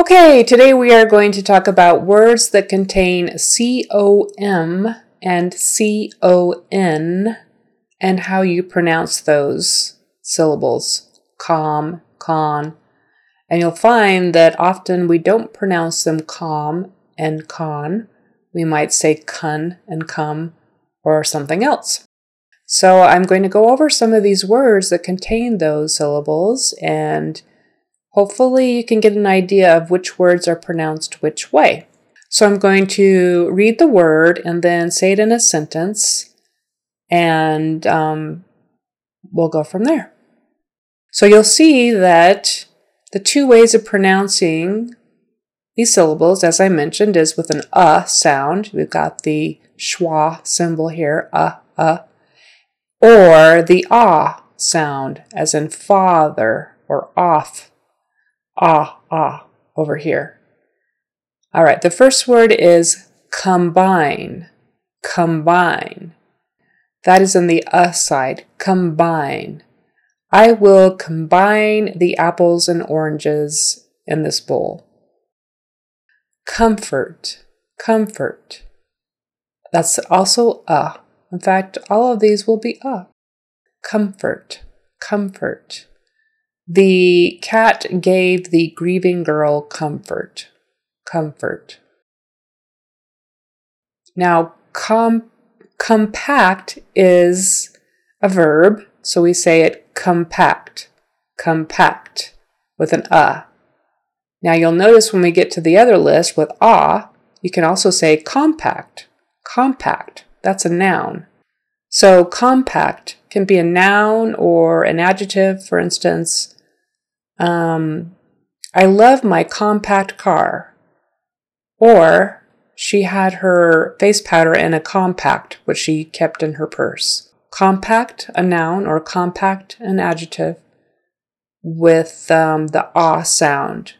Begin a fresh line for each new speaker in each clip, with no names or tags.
Okay, today we are going to talk about words that contain COM and CON and how you pronounce those syllables. Com, con. And you'll find that often we don't pronounce them com and con. We might say cun and cum or something else. So I'm going to go over some of these words that contain those syllables and hopefully you can get an idea of which words are pronounced which way. So I'm going to read the word and then say it in a sentence and um, we'll go from there. So you'll see that the two ways of pronouncing these syllables, as I mentioned, is with an uh sound. We've got the schwa symbol here, uh, uh, or the ah sound, as in father or off, ah, ah, over here. All right, the first word is combine, combine. That is in the uh side, combine. I will combine the apples and oranges in this bowl. Comfort, comfort. That's also a. In fact, all of these will be a. Comfort, comfort. The cat gave the grieving girl comfort, comfort. Now, com- compact is a verb, so we say it compact, compact, with an uh. Now you'll notice when we get to the other list with ah, you can also say compact, compact. That's a noun. So compact can be a noun or an adjective, for instance. Um, I love my compact car. Or she had her face powder in a compact, which she kept in her purse compact, a noun, or compact, an adjective, with um, the ah sound,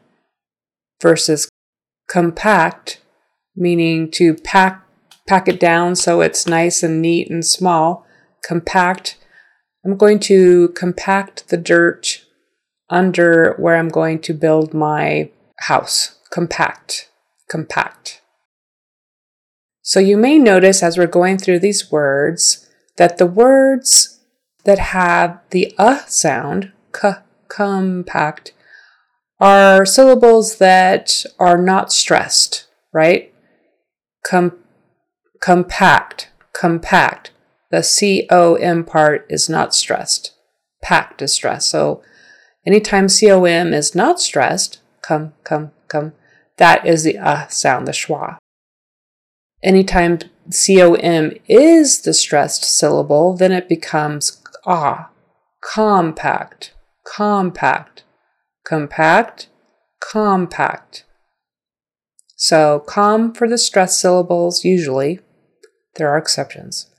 versus compact, meaning to pack pack it down so it's nice and neat and small. Compact. I'm going to compact the dirt under where I'm going to build my house. Compact. Compact. So you may notice as we're going through these words that the words that have the uh sound, compact, are syllables that are not stressed, right? Com- compact, compact. The C O M part is not stressed. Packed is stressed. So anytime C O M is not stressed, come, come, come, that is the uh sound, the schwa. Anytime com is the stressed syllable, then it becomes ah, compact, compact, compact, compact. So, com for the stressed syllables, usually, there are exceptions,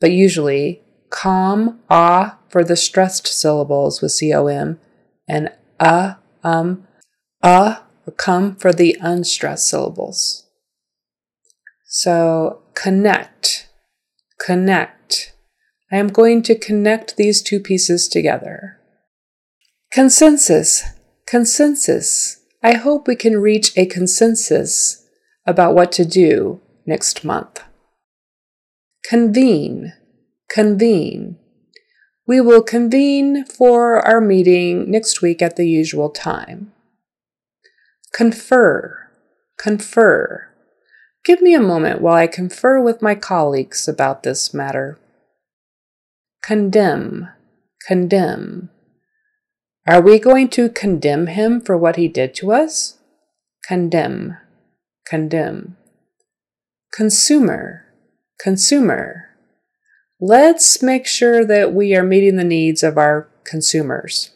but usually, com, ah for the stressed syllables with com, and a, um, a, come for the unstressed syllables. So connect, connect. I am going to connect these two pieces together. Consensus, consensus. I hope we can reach a consensus about what to do next month. Convene, convene. We will convene for our meeting next week at the usual time. Confer, confer. Give me a moment while I confer with my colleagues about this matter. Condemn, condemn. Are we going to condemn him for what he did to us? Condemn, condemn. Consumer, consumer. Let's make sure that we are meeting the needs of our consumers.